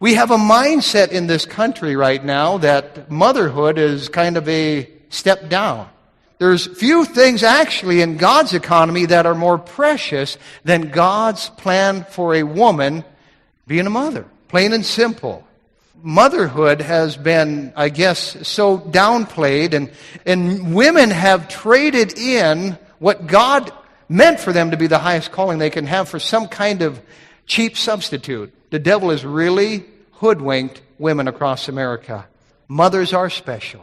We have a mindset in this country right now that motherhood is kind of a step down. There's few things actually in God's economy that are more precious than God's plan for a woman being a mother. Plain and simple. Motherhood has been, I guess, so downplayed and, and women have traded in what God meant for them to be the highest calling they can have for some kind of cheap substitute. The devil has really hoodwinked women across America. Mothers are special.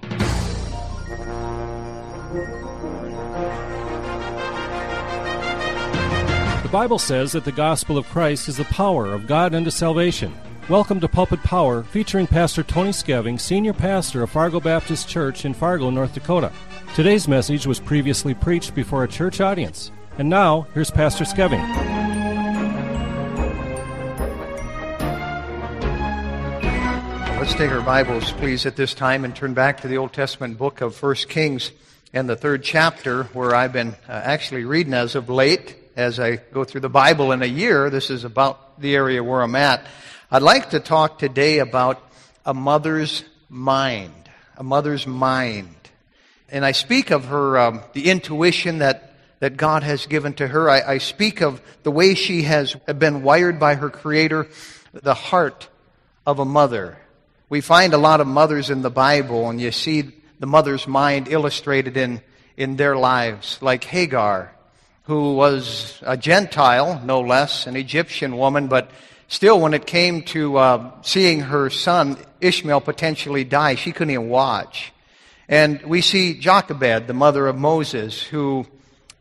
The Bible says that the gospel of Christ is the power of God unto salvation. Welcome to Pulpit Power, featuring Pastor Tony Scheving, Senior Pastor of Fargo Baptist Church in Fargo, North Dakota. Today's message was previously preached before a church audience. And now, here's Pastor Scheving. Let's take our Bibles, please, at this time and turn back to the Old Testament book of 1 Kings and the third chapter, where I've been uh, actually reading as of late as I go through the Bible in a year. This is about the area where I'm at. I'd like to talk today about a mother's mind. A mother's mind. And I speak of her, um, the intuition that, that God has given to her. I, I speak of the way she has been wired by her Creator, the heart of a mother. We find a lot of mothers in the Bible, and you see the mother's mind illustrated in, in their lives, like Hagar, who was a Gentile, no less, an Egyptian woman, but still, when it came to uh, seeing her son Ishmael potentially die, she couldn't even watch. And we see Jochebed, the mother of Moses, who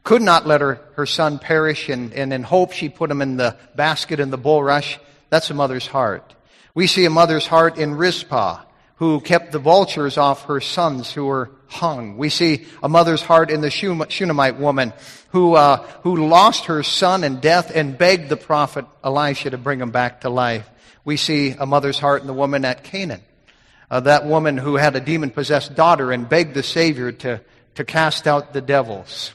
could not let her, her son perish, and, and in hope she put him in the basket in the bulrush. That's a mother's heart. We see a mother's heart in Rizpah, who kept the vultures off her sons who were hung. We see a mother's heart in the Shunammite woman who, uh, who lost her son in death and begged the prophet Elisha to bring him back to life. We see a mother's heart in the woman at Canaan. Uh, that woman who had a demon possessed daughter and begged the Savior to, to cast out the devils.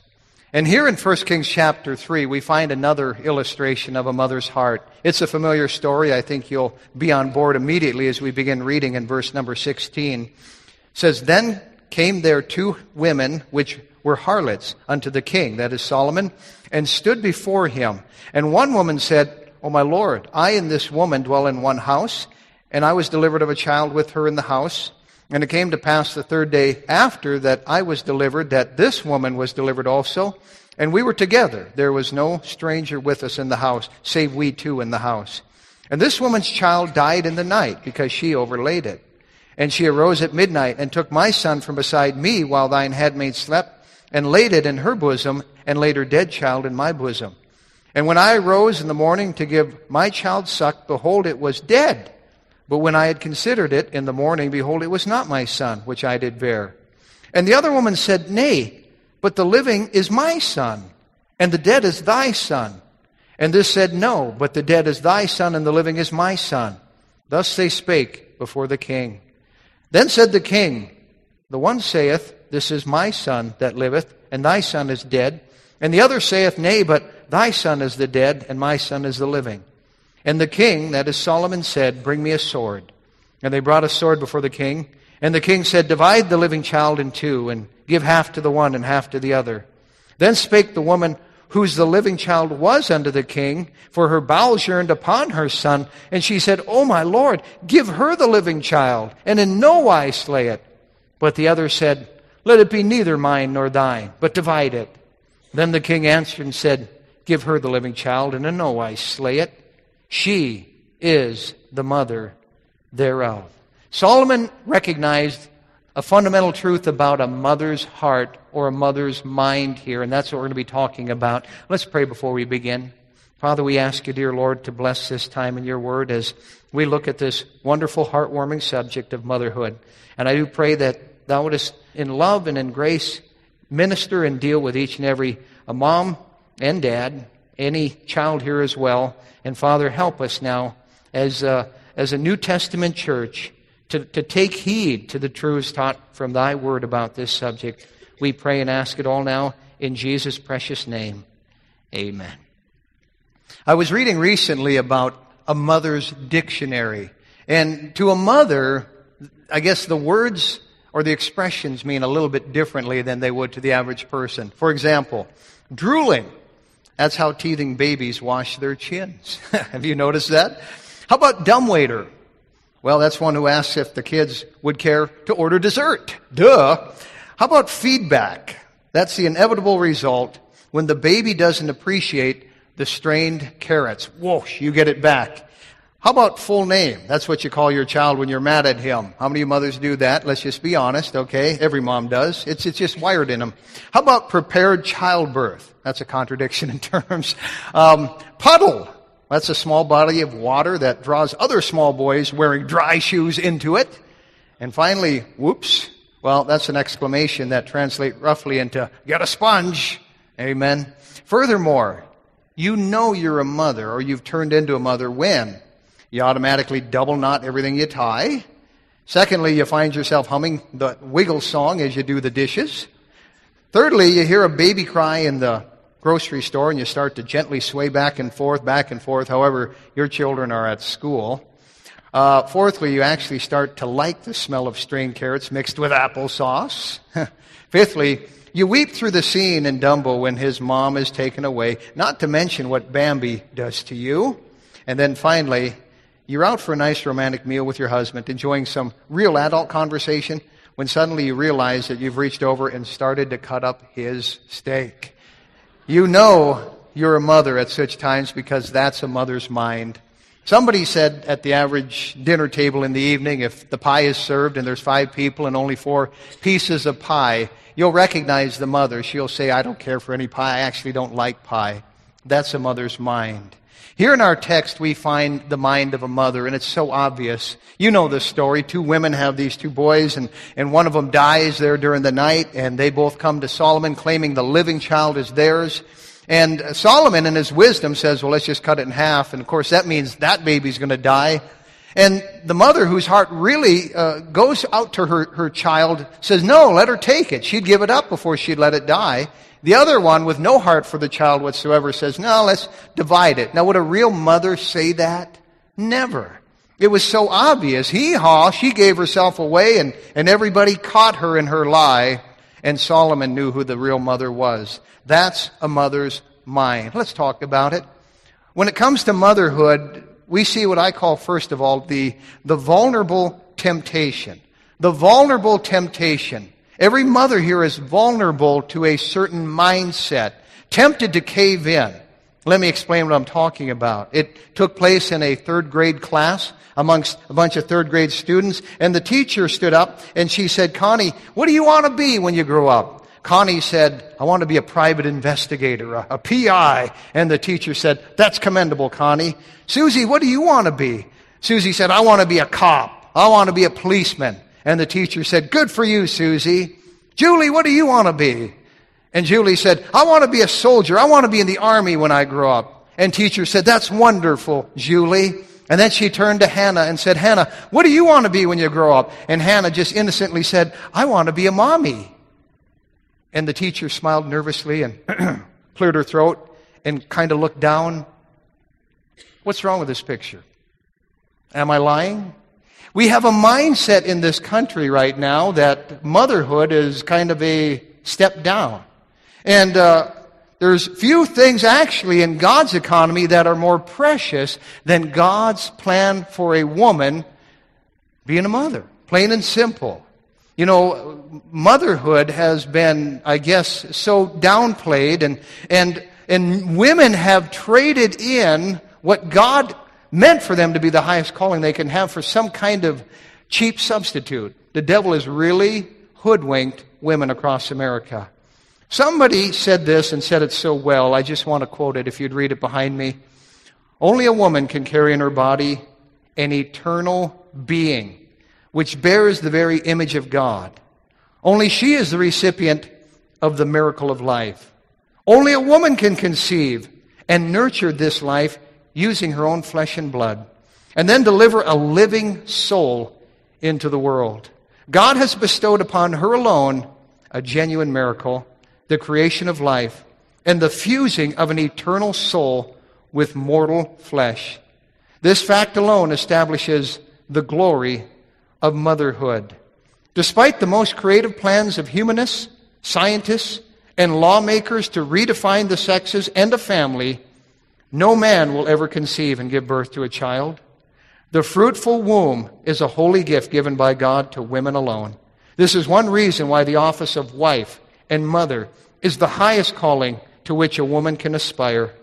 And here in 1 Kings chapter 3, we find another illustration of a mother's heart. It's a familiar story. I think you'll be on board immediately as we begin reading in verse number 16. It says, Then came there two women which were harlots unto the king, that is Solomon, and stood before him. And one woman said, O my Lord, I and this woman dwell in one house, and I was delivered of a child with her in the house. And it came to pass the third day after that I was delivered, that this woman was delivered also. And we were together. There was no stranger with us in the house, save we two in the house. And this woman's child died in the night because she overlaid it. And she arose at midnight and took my son from beside me while thine handmaid slept and laid it in her bosom and laid her dead child in my bosom. And when I arose in the morning to give my child suck, behold, it was dead. But when I had considered it in the morning, behold, it was not my son, which I did bear. And the other woman said, Nay, but the living is my son, and the dead is thy son. And this said, No, but the dead is thy son, and the living is my son. Thus they spake before the king. Then said the king, The one saith, This is my son that liveth, and thy son is dead. And the other saith, Nay, but thy son is the dead, and my son is the living. And the king, that is Solomon, said, Bring me a sword. And they brought a sword before the king. And the king said, Divide the living child in two, and give half to the one and half to the other. Then spake the woman whose the living child was unto the king, for her bowels yearned upon her son. And she said, O my lord, give her the living child, and in no wise slay it. But the other said, Let it be neither mine nor thine, but divide it. Then the king answered and said, Give her the living child, and in no wise slay it. She is the mother thereof. Solomon recognized a fundamental truth about a mother's heart or a mother's mind here, and that's what we're going to be talking about. Let's pray before we begin. Father, we ask you, dear Lord, to bless this time in your word as we look at this wonderful, heartwarming subject of motherhood. And I do pray that thou wouldest, in love and in grace, minister and deal with each and every a mom and dad, any child here as well. And Father, help us now as a, as a New Testament church to, to take heed to the truths taught from thy word about this subject. We pray and ask it all now in Jesus' precious name. Amen. I was reading recently about a mother's dictionary. And to a mother, I guess the words or the expressions mean a little bit differently than they would to the average person. For example, drooling. That's how teething babies wash their chins. Have you noticed that? How about dumbwaiter? Well, that's one who asks if the kids would care to order dessert. Duh. How about feedback? That's the inevitable result when the baby doesn't appreciate the strained carrots. Whoosh, you get it back. How about full name? That's what you call your child when you're mad at him. How many mothers do that? Let's just be honest, okay? Every mom does. It's, it's just wired in them. How about prepared childbirth? That's a contradiction in terms. Um, puddle. That's a small body of water that draws other small boys wearing dry shoes into it. And finally, whoops. Well, that's an exclamation that translates roughly into get a sponge. Amen. Furthermore, you know you're a mother or you've turned into a mother when you automatically double knot everything you tie. Secondly, you find yourself humming the wiggle song as you do the dishes. Thirdly, you hear a baby cry in the grocery store and you start to gently sway back and forth, back and forth, however your children are at school. Uh, fourthly, you actually start to like the smell of strained carrots mixed with applesauce. Fifthly, you weep through the scene in Dumbo when his mom is taken away, not to mention what Bambi does to you. And then finally, you're out for a nice romantic meal with your husband, enjoying some real adult conversation, when suddenly you realize that you've reached over and started to cut up his steak. You know you're a mother at such times because that's a mother's mind. Somebody said at the average dinner table in the evening, if the pie is served and there's five people and only four pieces of pie, you'll recognize the mother. She'll say, I don't care for any pie. I actually don't like pie. That's a mother's mind. Here in our text, we find the mind of a mother, and it's so obvious. You know this story. Two women have these two boys, and, and one of them dies there during the night, and they both come to Solomon claiming the living child is theirs. And Solomon, in his wisdom, says, well, let's just cut it in half. And of course, that means that baby's going to die. And the mother, whose heart really uh, goes out to her, her child, says, no, let her take it. She'd give it up before she'd let it die. The other one, with no heart for the child whatsoever, says, no, let's divide it. Now, would a real mother say that? Never. It was so obvious. Hee haw, she gave herself away and, and everybody caught her in her lie. And Solomon knew who the real mother was. That's a mother's mind. Let's talk about it. When it comes to motherhood, we see what I call, first of all, the, the vulnerable temptation. The vulnerable temptation. Every mother here is vulnerable to a certain mindset, tempted to cave in. Let me explain what I'm talking about. It took place in a third grade class amongst a bunch of third grade students, and the teacher stood up and she said, Connie, what do you want to be when you grow up? Connie said, I want to be a private investigator, a, a PI. And the teacher said, That's commendable, Connie. Susie, what do you want to be? Susie said, I want to be a cop. I want to be a policeman. And the teacher said, Good for you, Susie. Julie, what do you want to be? And Julie said, I want to be a soldier. I want to be in the army when I grow up. And teacher said, That's wonderful, Julie. And then she turned to Hannah and said, Hannah, what do you want to be when you grow up? And Hannah just innocently said, I want to be a mommy. And the teacher smiled nervously and cleared her throat and kind of looked down. What's wrong with this picture? Am I lying? We have a mindset in this country right now that motherhood is kind of a step down. And uh, there's few things actually in God's economy that are more precious than God's plan for a woman being a mother. Plain and simple. You know, motherhood has been, I guess, so downplayed and, and, and women have traded in what God meant for them to be the highest calling they can have for some kind of cheap substitute. The devil has really hoodwinked women across America. Somebody said this and said it so well, I just want to quote it if you'd read it behind me. Only a woman can carry in her body an eternal being, which bears the very image of God. Only she is the recipient of the miracle of life. Only a woman can conceive and nurture this life using her own flesh and blood, and then deliver a living soul into the world. God has bestowed upon her alone a genuine miracle the creation of life, and the fusing of an eternal soul with mortal flesh. This fact alone establishes the glory of motherhood. Despite the most creative plans of humanists, scientists, and lawmakers to redefine the sexes and a family, no man will ever conceive and give birth to a child. The fruitful womb is a holy gift given by God to women alone. This is one reason why the office of wife and mother is the highest calling to which a woman can aspire.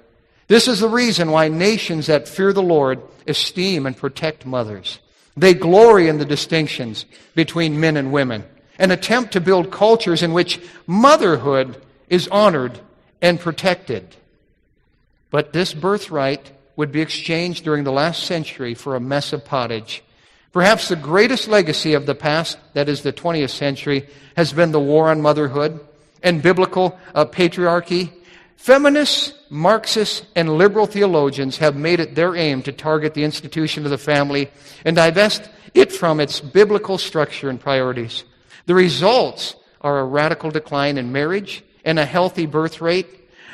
This is the reason why nations that fear the Lord esteem and protect mothers. They glory in the distinctions between men and women and attempt to build cultures in which motherhood is honored and protected. But this birthright would be exchanged during the last century for a mess of pottage. Perhaps the greatest legacy of the past, that is the 20th century, has been the war on motherhood and biblical uh, patriarchy. Feminists, Marxists, and liberal theologians have made it their aim to target the institution of the family and divest it from its biblical structure and priorities. The results are a radical decline in marriage and a healthy birth rate,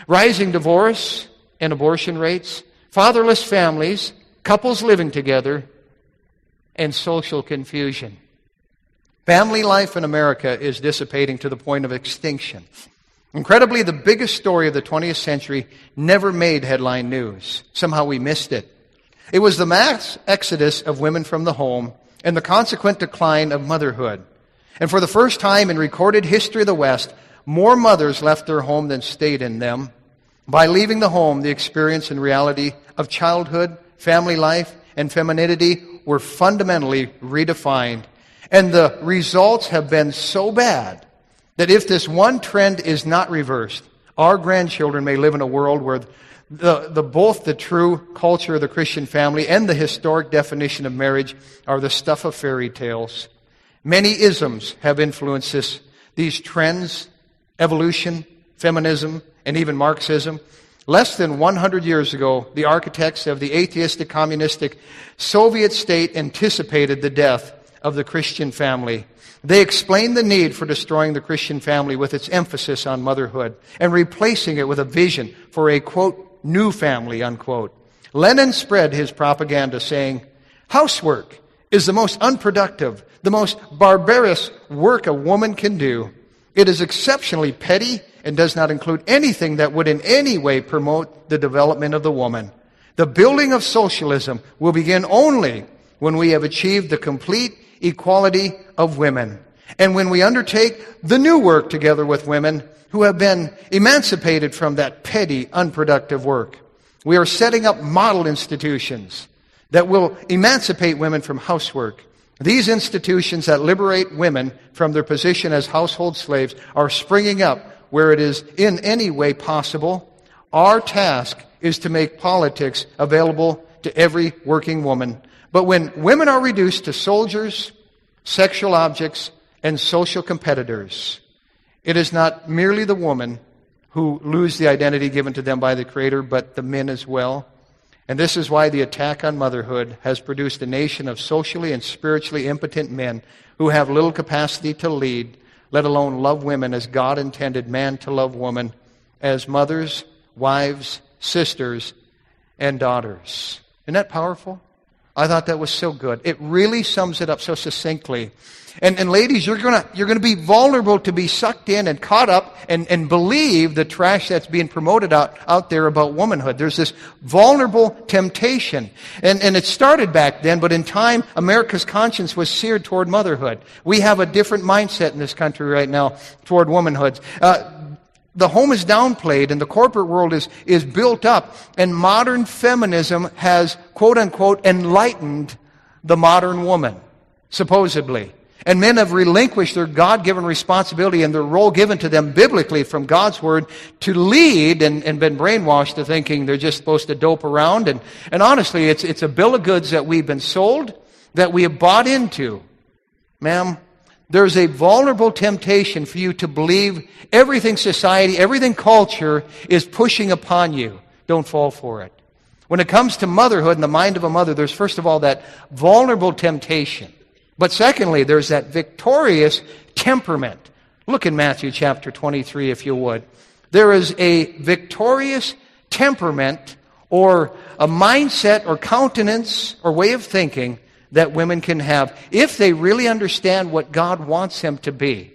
rising divorce and abortion rates, fatherless families, couples living together, and social confusion. Family life in America is dissipating to the point of extinction. Incredibly, the biggest story of the 20th century never made headline news. Somehow we missed it. It was the mass exodus of women from the home and the consequent decline of motherhood. And for the first time in recorded history of the West, more mothers left their home than stayed in them. By leaving the home, the experience and reality of childhood, family life, and femininity were fundamentally redefined. And the results have been so bad that if this one trend is not reversed, our grandchildren may live in a world where the, the, both the true culture of the Christian family and the historic definition of marriage are the stuff of fairy tales. Many isms have influenced this, these trends, evolution, feminism, and even Marxism. Less than 100 years ago, the architects of the atheistic communistic Soviet state anticipated the death of the Christian family. They explained the need for destroying the Christian family with its emphasis on motherhood and replacing it with a vision for a, quote, new family, unquote. Lenin spread his propaganda saying, housework is the most unproductive, the most barbarous work a woman can do. It is exceptionally petty and does not include anything that would in any way promote the development of the woman. The building of socialism will begin only when we have achieved the complete equality of women and when we undertake the new work together with women who have been emancipated from that petty, unproductive work. We are setting up model institutions that will emancipate women from housework these institutions that liberate women from their position as household slaves are springing up where it is in any way possible. Our task is to make politics available to every working woman. But when women are reduced to soldiers, sexual objects, and social competitors, it is not merely the woman who lose the identity given to them by the Creator, but the men as well. And this is why the attack on motherhood has produced a nation of socially and spiritually impotent men who have little capacity to lead, let alone love women as God intended man to love woman, as mothers, wives, sisters, and daughters. Isn't that powerful? I thought that was so good. It really sums it up so succinctly. And, and ladies, you're gonna, you're gonna be vulnerable to be sucked in and caught up and, and believe the trash that's being promoted out, out there about womanhood. There's this vulnerable temptation. And, and it started back then, but in time, America's conscience was seared toward motherhood. We have a different mindset in this country right now toward womanhood. Uh, the home is downplayed and the corporate world is, is built up and modern feminism has quote unquote enlightened the modern woman, supposedly. And men have relinquished their God given responsibility and their role given to them biblically from God's Word to lead and, and been brainwashed to thinking they're just supposed to dope around. And, and honestly, it's, it's a bill of goods that we've been sold, that we have bought into. Ma'am, there's a vulnerable temptation for you to believe everything society, everything culture is pushing upon you. Don't fall for it. When it comes to motherhood and the mind of a mother, there's first of all that vulnerable temptation but secondly, there's that victorious temperament. Look in Matthew chapter 23, if you would. There is a victorious temperament or a mindset or countenance or way of thinking that women can have if they really understand what God wants them to be.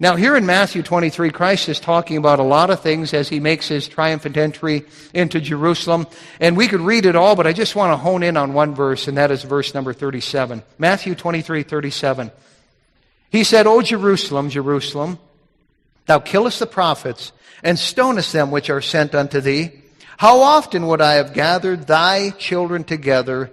Now, here in Matthew 23, Christ is talking about a lot of things as he makes his triumphant entry into Jerusalem. And we could read it all, but I just want to hone in on one verse, and that is verse number 37. Matthew 23, 37. He said, O Jerusalem, Jerusalem, thou killest the prophets and stonest them which are sent unto thee. How often would I have gathered thy children together,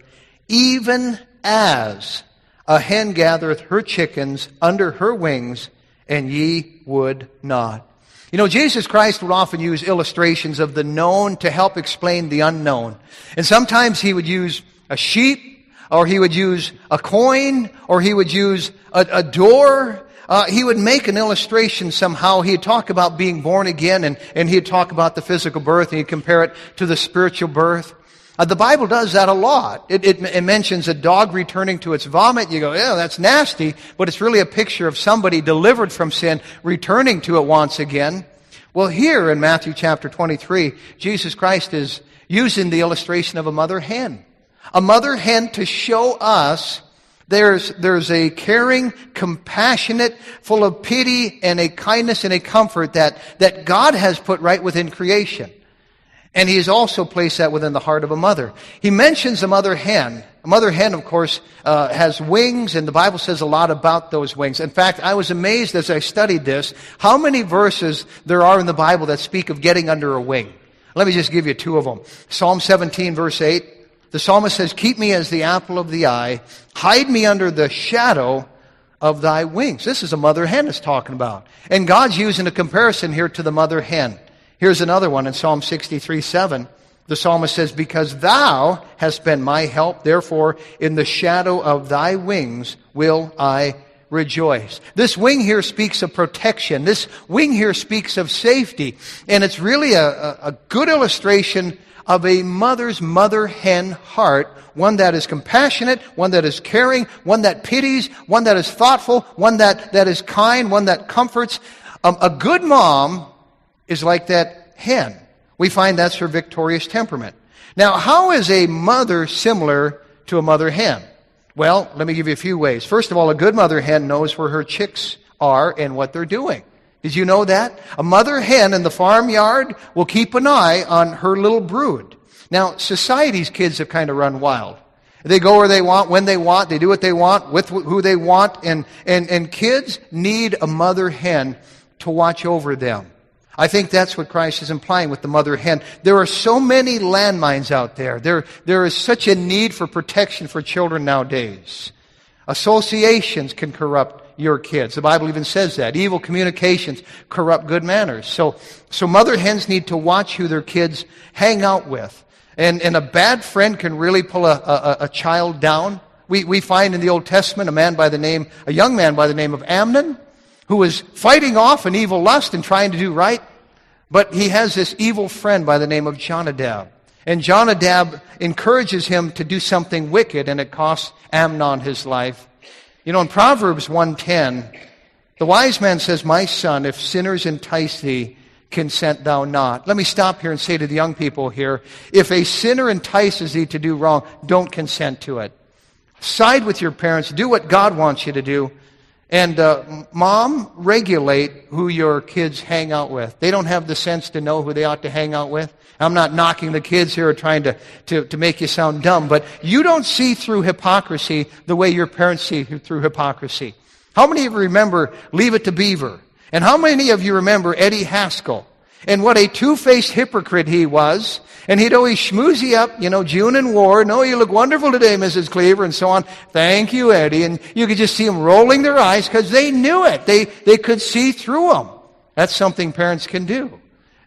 even as a hen gathereth her chickens under her wings, and ye would not. You know, Jesus Christ would often use illustrations of the known to help explain the unknown. And sometimes he would use a sheep, or he would use a coin, or he would use a, a door. Uh, he would make an illustration somehow. He'd talk about being born again, and, and he'd talk about the physical birth, and he'd compare it to the spiritual birth. Uh, the Bible does that a lot. It, it, it, mentions a dog returning to its vomit. You go, yeah, that's nasty, but it's really a picture of somebody delivered from sin returning to it once again. Well, here in Matthew chapter 23, Jesus Christ is using the illustration of a mother hen. A mother hen to show us there's, there's a caring, compassionate, full of pity and a kindness and a comfort that, that God has put right within creation. And he has also placed that within the heart of a mother. He mentions a mother hen. A mother hen, of course, uh, has wings, and the Bible says a lot about those wings. In fact, I was amazed as I studied this how many verses there are in the Bible that speak of getting under a wing. Let me just give you two of them. Psalm 17, verse 8. The psalmist says, Keep me as the apple of the eye, hide me under the shadow of thy wings. This is a mother hen is talking about. And God's using a comparison here to the mother hen. Here's another one in Psalm 63 7. The psalmist says, Because thou hast been my help, therefore in the shadow of thy wings will I rejoice. This wing here speaks of protection. This wing here speaks of safety. And it's really a, a, good illustration of a mother's mother hen heart, one that is compassionate, one that is caring, one that pities, one that is thoughtful, one that, that is kind, one that comforts. Um, a good mom is like that hen. We find that's her victorious temperament. Now, how is a mother similar to a mother hen? Well, let me give you a few ways. First of all, a good mother hen knows where her chicks are and what they're doing. Did you know that? A mother hen in the farmyard will keep an eye on her little brood. Now, society's kids have kind of run wild. They go where they want, when they want, they do what they want, with who they want, and, and, and kids need a mother hen to watch over them. I think that's what Christ is implying with the mother hen. There are so many landmines out there. There, there is such a need for protection for children nowadays. Associations can corrupt your kids. The Bible even says that. Evil communications corrupt good manners. So, so mother hens need to watch who their kids hang out with. And, and a bad friend can really pull a, a, a child down. We, we find in the Old Testament a man by the name, a young man by the name of Amnon who was fighting off an evil lust and trying to do right. But he has this evil friend by the name of Jonadab. And Jonadab encourages him to do something wicked, and it costs Amnon his life. You know, in Proverbs 110, the wise man says, My son, if sinners entice thee, consent thou not. Let me stop here and say to the young people here, if a sinner entices thee to do wrong, don't consent to it. Side with your parents. Do what God wants you to do. And uh, mom, regulate who your kids hang out with. They don't have the sense to know who they ought to hang out with. I'm not knocking the kids here or trying to, to, to make you sound dumb, but you don't see through hypocrisy the way your parents see through hypocrisy. How many of you remember Leave It to Beaver? And how many of you remember Eddie Haskell? And what a two-faced hypocrite he was and he'd always schmooze you up, you know, June and Ward. No, you look wonderful today, Mrs. Cleaver, and so on. Thank you, Eddie. And you could just see them rolling their eyes because they knew it. They, they could see through them. That's something parents can do.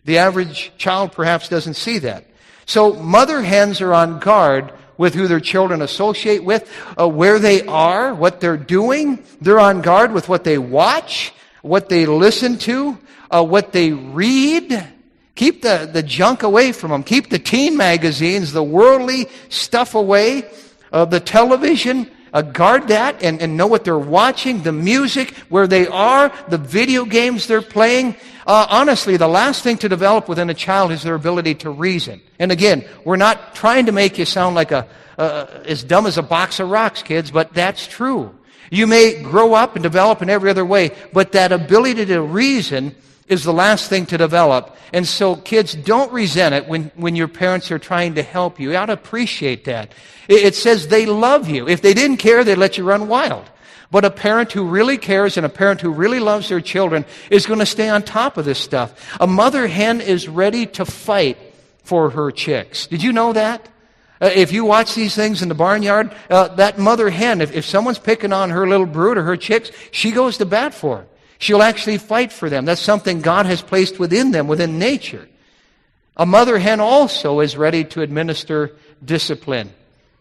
The average child perhaps doesn't see that. So mother hens are on guard with who their children associate with, uh, where they are, what they're doing. They're on guard with what they watch, what they listen to, uh, what they read. Keep the, the junk away from them. Keep the teen magazines, the worldly stuff away, uh, the television. uh, guard that and, and know what they're watching, the music, where they are, the video games they're playing. Uh, honestly, the last thing to develop within a child is their ability to reason. And again, we're not trying to make you sound like a, uh, as dumb as a box of rocks, kids, but that's true. You may grow up and develop in every other way, but that ability to reason is the last thing to develop. And so kids don't resent it when, when your parents are trying to help you. You ought to appreciate that. It, it says they love you. If they didn't care, they'd let you run wild. But a parent who really cares and a parent who really loves their children is going to stay on top of this stuff. A mother hen is ready to fight for her chicks. Did you know that? Uh, if you watch these things in the barnyard, uh, that mother hen, if, if someone's picking on her little brood or her chicks, she goes to bat for it. She'll actually fight for them. That's something God has placed within them, within nature. A mother hen also is ready to administer discipline.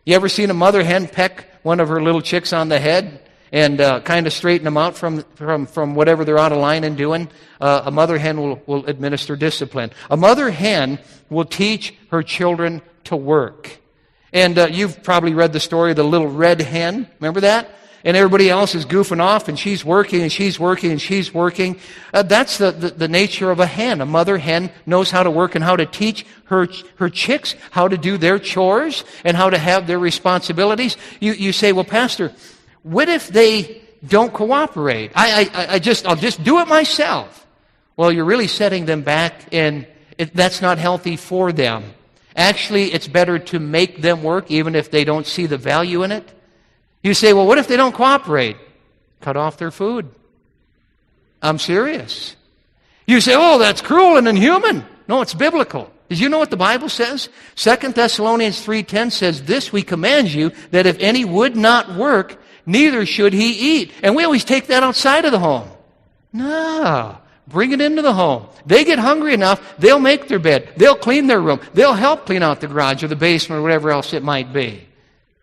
You ever seen a mother hen peck one of her little chicks on the head and uh, kind of straighten them out from, from, from whatever they're out of line and doing? Uh, a mother hen will, will administer discipline. A mother hen will teach her children to work. And uh, you've probably read the story of the little red hen. Remember that? and everybody else is goofing off and she's working and she's working and she's working. Uh, that's the, the, the, nature of a hen. A mother hen knows how to work and how to teach her, her chicks how to do their chores and how to have their responsibilities. You, you say, well, Pastor, what if they don't cooperate? I, I, I just, I'll just do it myself. Well, you're really setting them back and it, that's not healthy for them. Actually, it's better to make them work even if they don't see the value in it. You say, well, what if they don't cooperate? Cut off their food. I'm serious. You say, oh, that's cruel and inhuman. No, it's biblical. Did you know what the Bible says? Second Thessalonians 3.10 says, This we command you, that if any would not work, neither should he eat. And we always take that outside of the home. No. Bring it into the home. They get hungry enough, they'll make their bed. They'll clean their room. They'll help clean out the garage or the basement or whatever else it might be.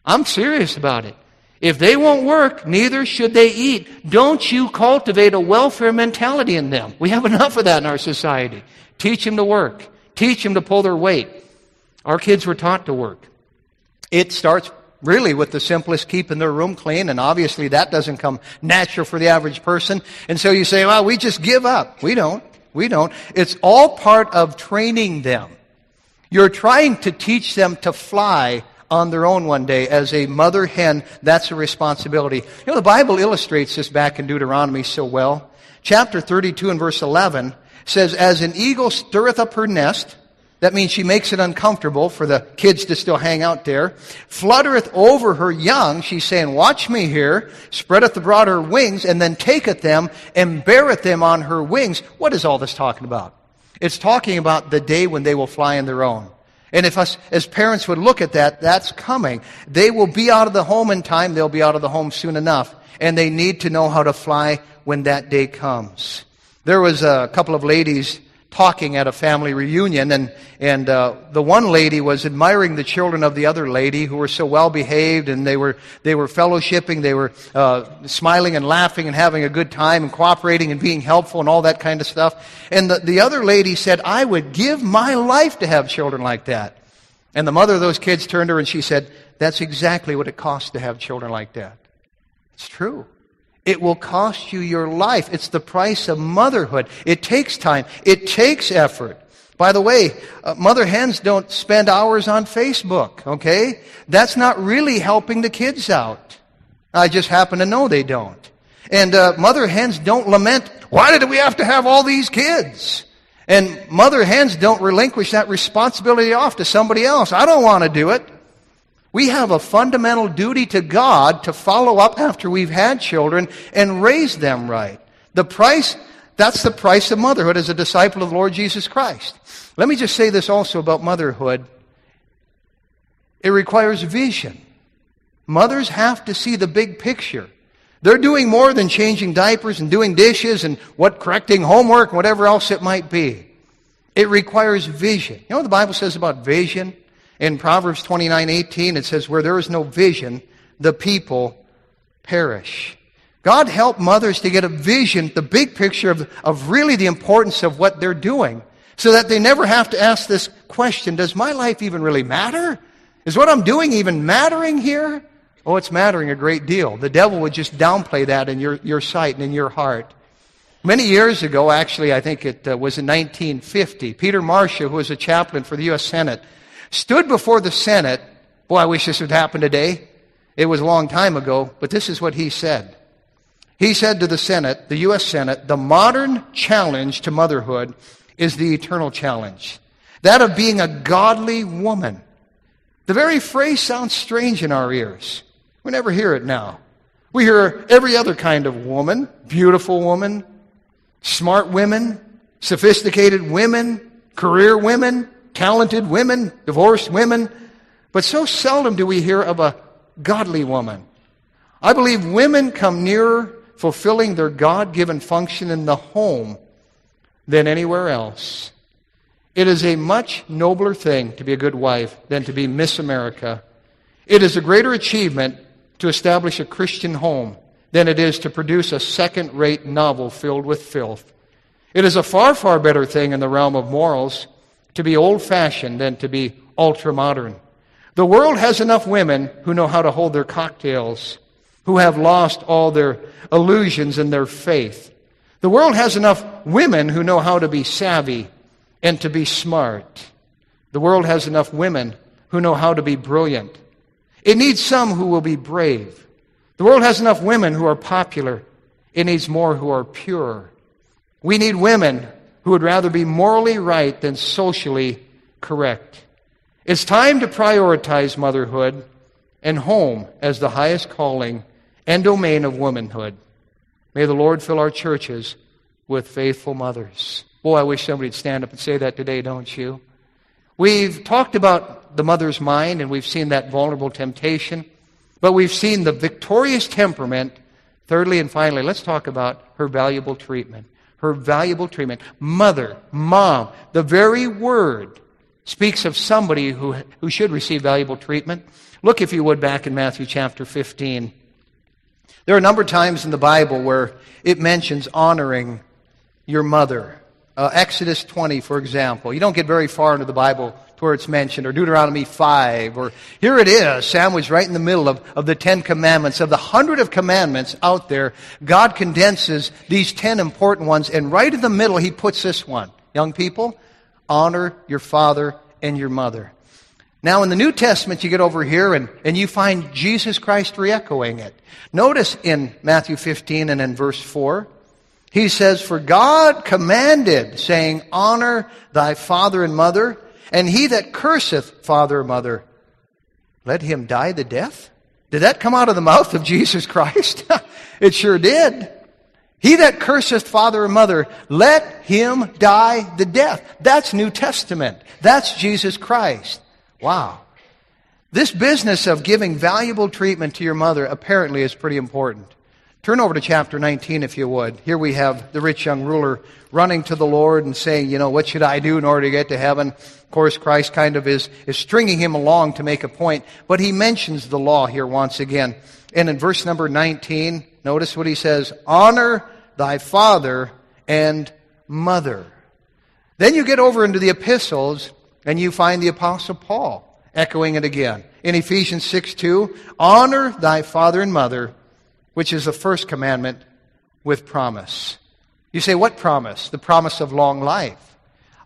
I'm serious about it. If they won't work, neither should they eat. Don't you cultivate a welfare mentality in them. We have enough of that in our society. Teach them to work. Teach them to pull their weight. Our kids were taught to work. It starts really with the simplest keeping their room clean, and obviously that doesn't come natural for the average person. And so you say, well, we just give up. We don't. We don't. It's all part of training them. You're trying to teach them to fly on their own one day as a mother hen. That's a responsibility. You know, the Bible illustrates this back in Deuteronomy so well. Chapter 32 and verse 11 says, As an eagle stirreth up her nest, that means she makes it uncomfortable for the kids to still hang out there. Fluttereth over her young. She's saying, watch me here. Spreadeth abroad her wings and then taketh them and beareth them on her wings. What is all this talking about? It's talking about the day when they will fly on their own. And if us as parents would look at that, that's coming. They will be out of the home in time. They'll be out of the home soon enough. And they need to know how to fly when that day comes. There was a couple of ladies talking at a family reunion, and, and uh, the one lady was admiring the children of the other lady who were so well behaved, and they were, they were fellowshipping, they were uh, smiling and laughing and having a good time and cooperating and being helpful and all that kind of stuff. And the, the other lady said, I would give my life to have children like that. And the mother of those kids turned to her and she said, That's exactly what it costs to have children like that. It's true. It will cost you your life. It's the price of motherhood. It takes time. It takes effort. By the way, uh, mother hens don't spend hours on Facebook, okay? That's not really helping the kids out. I just happen to know they don't. And uh, mother hens don't lament, why did we have to have all these kids? And mother hens don't relinquish that responsibility off to somebody else. I don't want to do it. We have a fundamental duty to God to follow up after we've had children and raise them right. The price, that's the price of motherhood as a disciple of the Lord Jesus Christ. Let me just say this also about motherhood. It requires vision. Mothers have to see the big picture. They're doing more than changing diapers and doing dishes and what correcting homework, whatever else it might be. It requires vision. You know what the Bible says about vision? In Proverbs 29 18, it says, Where there is no vision, the people perish. God help mothers to get a vision, the big picture of, of really the importance of what they're doing, so that they never have to ask this question Does my life even really matter? Is what I'm doing even mattering here? Oh, it's mattering a great deal. The devil would just downplay that in your, your sight and in your heart. Many years ago, actually, I think it uh, was in 1950, Peter Marshall, who was a chaplain for the U.S. Senate, stood before the Senate. Boy, I wish this would happen today. It was a long time ago, but this is what he said. He said to the Senate, the U.S. Senate, the modern challenge to motherhood is the eternal challenge. That of being a godly woman. The very phrase sounds strange in our ears. We never hear it now. We hear every other kind of woman, beautiful woman, smart women, sophisticated women, career women, talented women, divorced women, but so seldom do we hear of a godly woman. I believe women come nearer fulfilling their God given function in the home than anywhere else. It is a much nobler thing to be a good wife than to be Miss America. It is a greater achievement to establish a Christian home than it is to produce a second rate novel filled with filth. It is a far, far better thing in the realm of morals to be old fashioned than to be ultra modern. The world has enough women who know how to hold their cocktails, who have lost all their illusions and their faith. The world has enough women who know how to be savvy and to be smart. The world has enough women who know how to be brilliant. It needs some who will be brave. The world has enough women who are popular. It needs more who are pure. We need women who would rather be morally right than socially correct. It's time to prioritize motherhood and home as the highest calling and domain of womanhood. May the Lord fill our churches with faithful mothers. Boy, I wish somebody would stand up and say that today, don't you? We've talked about the mother's mind and we've seen that vulnerable temptation, but we've seen the victorious temperament. Thirdly and finally, let's talk about her valuable treatment. Her valuable treatment. Mother, mom, the very word speaks of somebody who, who should receive valuable treatment. Look, if you would, back in Matthew chapter 15. There are a number of times in the Bible where it mentions honoring your mother. Uh, Exodus 20, for example. You don't get very far into the Bible to where it's mentioned, or Deuteronomy 5, or here it is, sandwiched right in the middle of, of the Ten Commandments. Of the hundred of commandments out there, God condenses these ten important ones, and right in the middle, He puts this one. Young people, honor your father and your mother. Now, in the New Testament, you get over here and, and you find Jesus Christ re echoing it. Notice in Matthew 15 and in verse 4, he says, For God commanded, saying, Honor thy father and mother, and he that curseth father or mother, let him die the death? Did that come out of the mouth of Jesus Christ? it sure did. He that curseth father or mother, let him die the death. That's New Testament. That's Jesus Christ. Wow. This business of giving valuable treatment to your mother apparently is pretty important. Turn over to chapter 19 if you would. Here we have the rich young ruler running to the Lord and saying, you know, what should I do in order to get to heaven? Of course, Christ kind of is, is stringing him along to make a point, but he mentions the law here once again. And in verse number 19, notice what he says, honor thy father and mother. Then you get over into the epistles and you find the apostle Paul echoing it again. In Ephesians 6 2, honor thy father and mother, which is the first commandment with promise. You say, what promise? The promise of long life.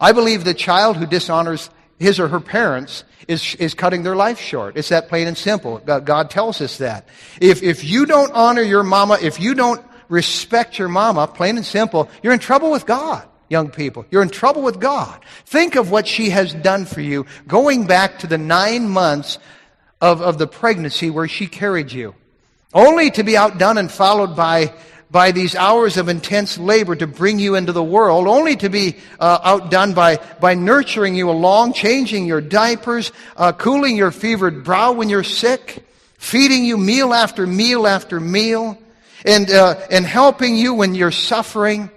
I believe the child who dishonors his or her parents is, is cutting their life short. It's that plain and simple. God tells us that. If, if you don't honor your mama, if you don't respect your mama, plain and simple, you're in trouble with God, young people. You're in trouble with God. Think of what she has done for you going back to the nine months of, of the pregnancy where she carried you only to be outdone and followed by by these hours of intense labor to bring you into the world, only to be uh, outdone by, by nurturing you along, changing your diapers, uh, cooling your fevered brow when you're sick, feeding you meal after meal after meal, and, uh, and helping you when you're suffering.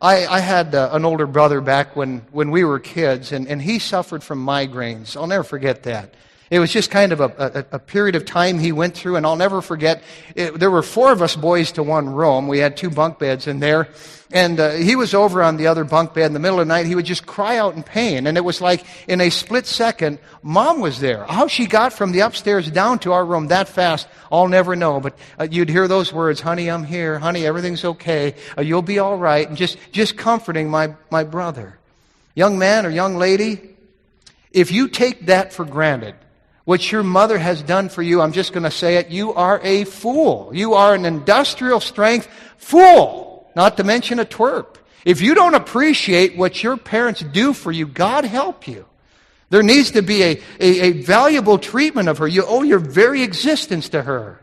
I, I had uh, an older brother back when, when we were kids, and, and he suffered from migraines. I'll never forget that. It was just kind of a, a, a, period of time he went through, and I'll never forget. It, there were four of us boys to one room. We had two bunk beds in there, and uh, he was over on the other bunk bed in the middle of the night. He would just cry out in pain, and it was like in a split second, mom was there. How she got from the upstairs down to our room that fast, I'll never know. But uh, you'd hear those words, "Honey, I'm here. Honey, everything's okay. Uh, you'll be all right," and just just comforting my my brother, young man or young lady. If you take that for granted, what your mother has done for you, I'm just going to say it, you are a fool. You are an industrial strength fool, not to mention a twerp. If you don't appreciate what your parents do for you, God help you. There needs to be a, a, a valuable treatment of her. You owe your very existence to her.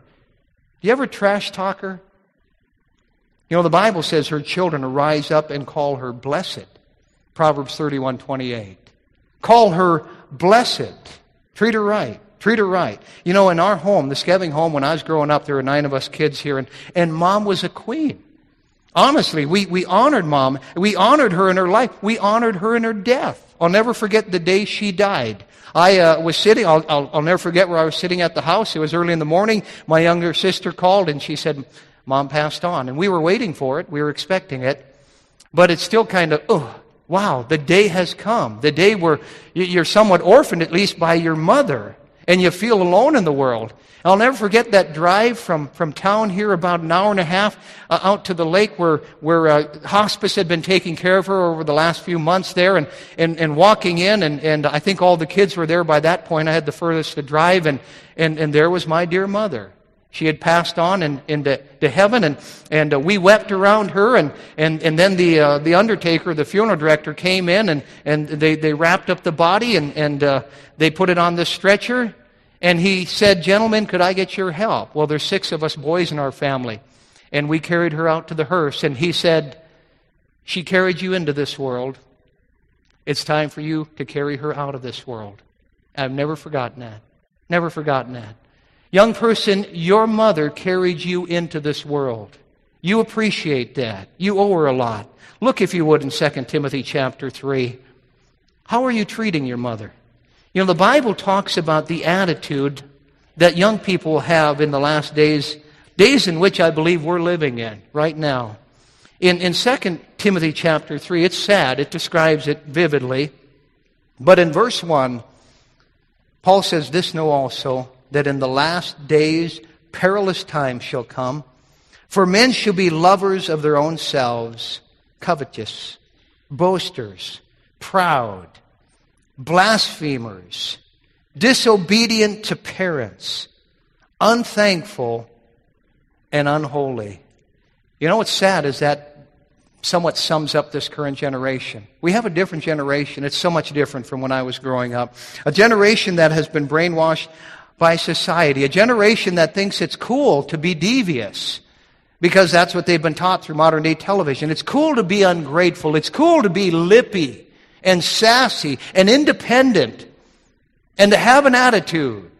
You ever trash talk her? You know, the Bible says her children arise up and call her blessed. Proverbs 31 28. Call her blessed. Treat her right. Treat her right. You know, in our home, the Scheving home, when I was growing up, there were nine of us kids here, and, and mom was a queen. Honestly, we, we honored mom. We honored her in her life. We honored her in her death. I'll never forget the day she died. I uh, was sitting, I'll, I'll, I'll never forget where I was sitting at the house. It was early in the morning. My younger sister called and she said, Mom passed on. And we were waiting for it. We were expecting it. But it's still kind of, oh, Wow, the day has come. The day where you're somewhat orphaned, at least by your mother, and you feel alone in the world. I'll never forget that drive from, from town here, about an hour and a half, uh, out to the lake where, where uh, hospice had been taking care of her over the last few months there, and, and, and walking in, and, and I think all the kids were there by that point. I had the furthest to drive, and, and, and there was my dear mother. She had passed on and into to heaven, and, and uh, we wept around her. And, and, and then the, uh, the undertaker, the funeral director, came in and, and they, they wrapped up the body and, and uh, they put it on this stretcher. And he said, Gentlemen, could I get your help? Well, there's six of us boys in our family. And we carried her out to the hearse. And he said, She carried you into this world. It's time for you to carry her out of this world. I've never forgotten that. Never forgotten that. Young person, your mother carried you into this world. You appreciate that. You owe her a lot. Look, if you would, in 2 Timothy chapter 3. How are you treating your mother? You know, the Bible talks about the attitude that young people have in the last days, days in which I believe we're living in right now. In, in 2 Timothy chapter 3, it's sad. It describes it vividly. But in verse 1, Paul says, This know also that in the last days perilous times shall come. For men shall be lovers of their own selves, covetous, boasters, proud, blasphemers, disobedient to parents, unthankful, and unholy. You know what's sad is that somewhat sums up this current generation. We have a different generation. It's so much different from when I was growing up. A generation that has been brainwashed by society. A generation that thinks it's cool to be devious because that's what they've been taught through modern day television. It's cool to be ungrateful. It's cool to be lippy and sassy and independent and to have an attitude.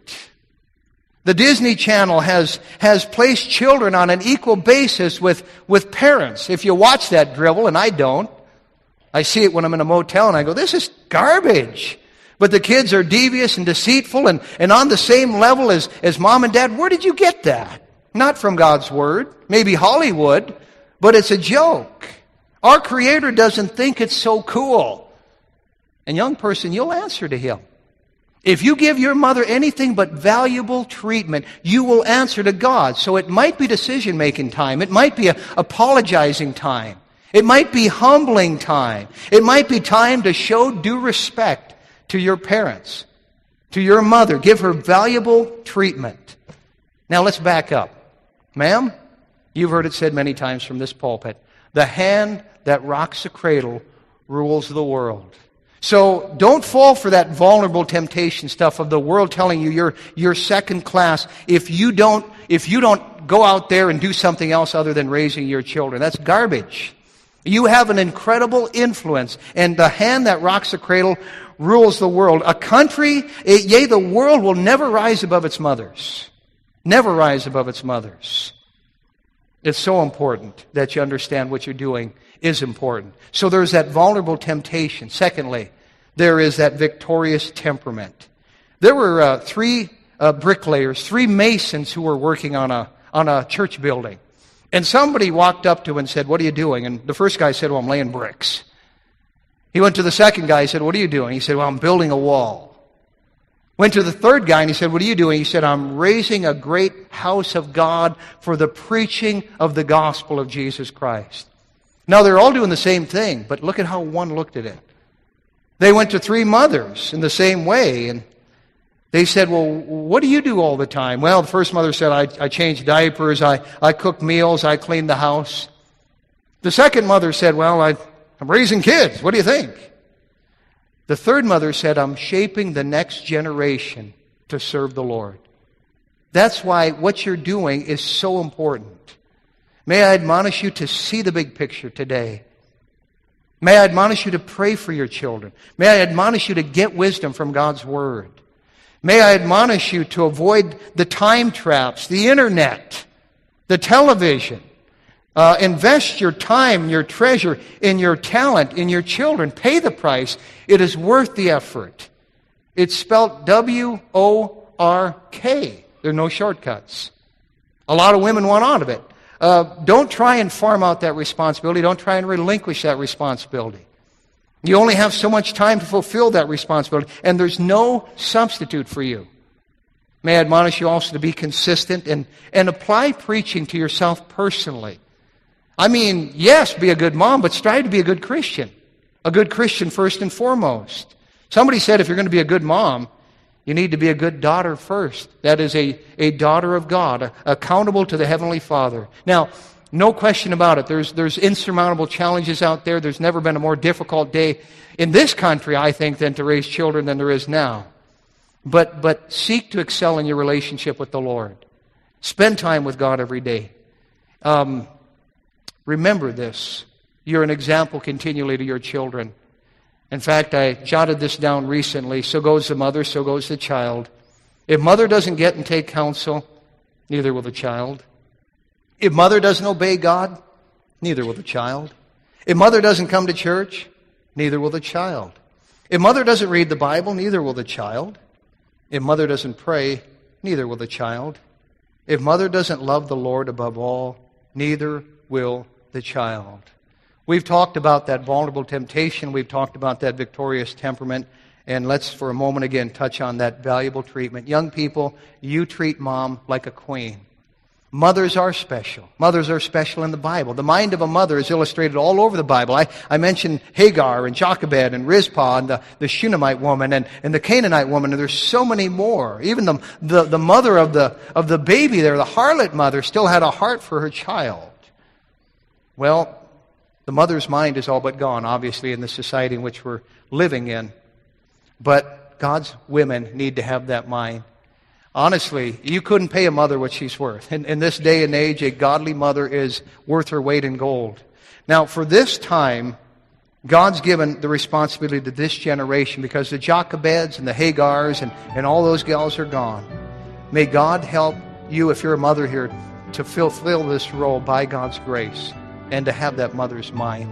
The Disney Channel has, has placed children on an equal basis with, with parents. If you watch that dribble, and I don't, I see it when I'm in a motel and I go, this is garbage. But the kids are devious and deceitful and, and on the same level as, as mom and dad. Where did you get that? Not from God's Word. Maybe Hollywood, but it's a joke. Our Creator doesn't think it's so cool. And young person, you'll answer to Him. If you give your mother anything but valuable treatment, you will answer to God. So it might be decision making time. It might be apologizing time. It might be humbling time. It might be time to show due respect to your parents, to your mother. Give her valuable treatment. Now let's back up. Ma'am, you've heard it said many times from this pulpit the hand that rocks the cradle rules the world. So don't fall for that vulnerable temptation stuff of the world telling you you're, you're second class if you don't, if you don't go out there and do something else other than raising your children. That's garbage. You have an incredible influence, and the hand that rocks the cradle rules the world. A country, eh, yea, the world will never rise above its mothers. Never rise above its mothers. It's so important that you understand what you're doing is important. So there's that vulnerable temptation. Secondly, there is that victorious temperament. There were uh, three uh, bricklayers, three masons who were working on a, on a church building. And somebody walked up to him and said, What are you doing? And the first guy said, Well, I'm laying bricks. He went to the second guy and said, What are you doing? He said, Well, I'm building a wall. Went to the third guy and he said, What are you doing? He said, I'm raising a great house of God for the preaching of the gospel of Jesus Christ. Now they're all doing the same thing, but look at how one looked at it. They went to three mothers in the same way, and they said, Well, what do you do all the time? Well, the first mother said, I, I change diapers, I, I cook meals, I clean the house. The second mother said, Well, I, I'm raising kids. What do you think? The third mother said, I'm shaping the next generation to serve the Lord. That's why what you're doing is so important. May I admonish you to see the big picture today. May I admonish you to pray for your children. May I admonish you to get wisdom from God's Word. May I admonish you to avoid the time traps, the internet, the television. Uh, invest your time, your treasure, in your talent, in your children. Pay the price. It is worth the effort. It's spelled W O R K. There are no shortcuts. A lot of women want out of it. Uh, don't try and farm out that responsibility. Don't try and relinquish that responsibility. You only have so much time to fulfill that responsibility, and there's no substitute for you. May I admonish you also to be consistent and, and apply preaching to yourself personally. I mean, yes, be a good mom, but strive to be a good Christian. A good Christian first and foremost. Somebody said if you're going to be a good mom, you need to be a good daughter first. That is a, a daughter of God, accountable to the Heavenly Father. Now, no question about it. There's, there's insurmountable challenges out there. There's never been a more difficult day in this country, I think, than to raise children than there is now. But, but seek to excel in your relationship with the Lord. Spend time with God every day. Um, Remember this. You're an example continually to your children. In fact, I jotted this down recently. So goes the mother, so goes the child. If mother doesn't get and take counsel, neither will the child. If mother doesn't obey God, neither will the child. If mother doesn't come to church, neither will the child. If mother doesn't read the Bible, neither will the child. If mother doesn't pray, neither will the child. If mother doesn't love the Lord above all, neither will the child. We've talked about that vulnerable temptation. We've talked about that victorious temperament. And let's, for a moment again, touch on that valuable treatment. Young people, you treat mom like a queen. Mothers are special. Mothers are special in the Bible. The mind of a mother is illustrated all over the Bible. I, I mentioned Hagar and Jochebed and Rizpah and the, the Shunammite woman and, and the Canaanite woman, and there's so many more. Even the, the, the mother of the, of the baby there, the harlot mother, still had a heart for her child. Well, the mother's mind is all but gone, obviously, in the society in which we're living in. But God's women need to have that mind. Honestly, you couldn't pay a mother what she's worth. In, in this day and age, a godly mother is worth her weight in gold. Now, for this time, God's given the responsibility to this generation because the Jochebeds and the Hagars and, and all those gals are gone. May God help you, if you're a mother here, to fulfill this role by God's grace and to have that mother's mind.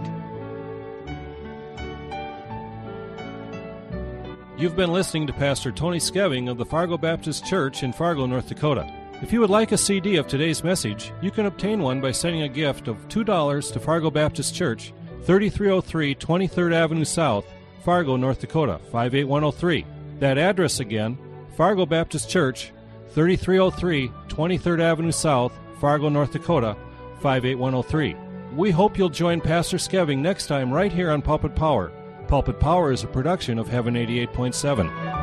You've been listening to Pastor Tony Scheving of the Fargo Baptist Church in Fargo, North Dakota. If you would like a CD of today's message, you can obtain one by sending a gift of $2 to Fargo Baptist Church, 3303 23rd Avenue South, Fargo, North Dakota, 58103. That address again, Fargo Baptist Church, 3303 23rd Avenue South, Fargo, North Dakota, 58103. We hope you'll join Pastor Scheving next time right here on Pulpit Power. Pulpit Power is a production of Heaven 88.7.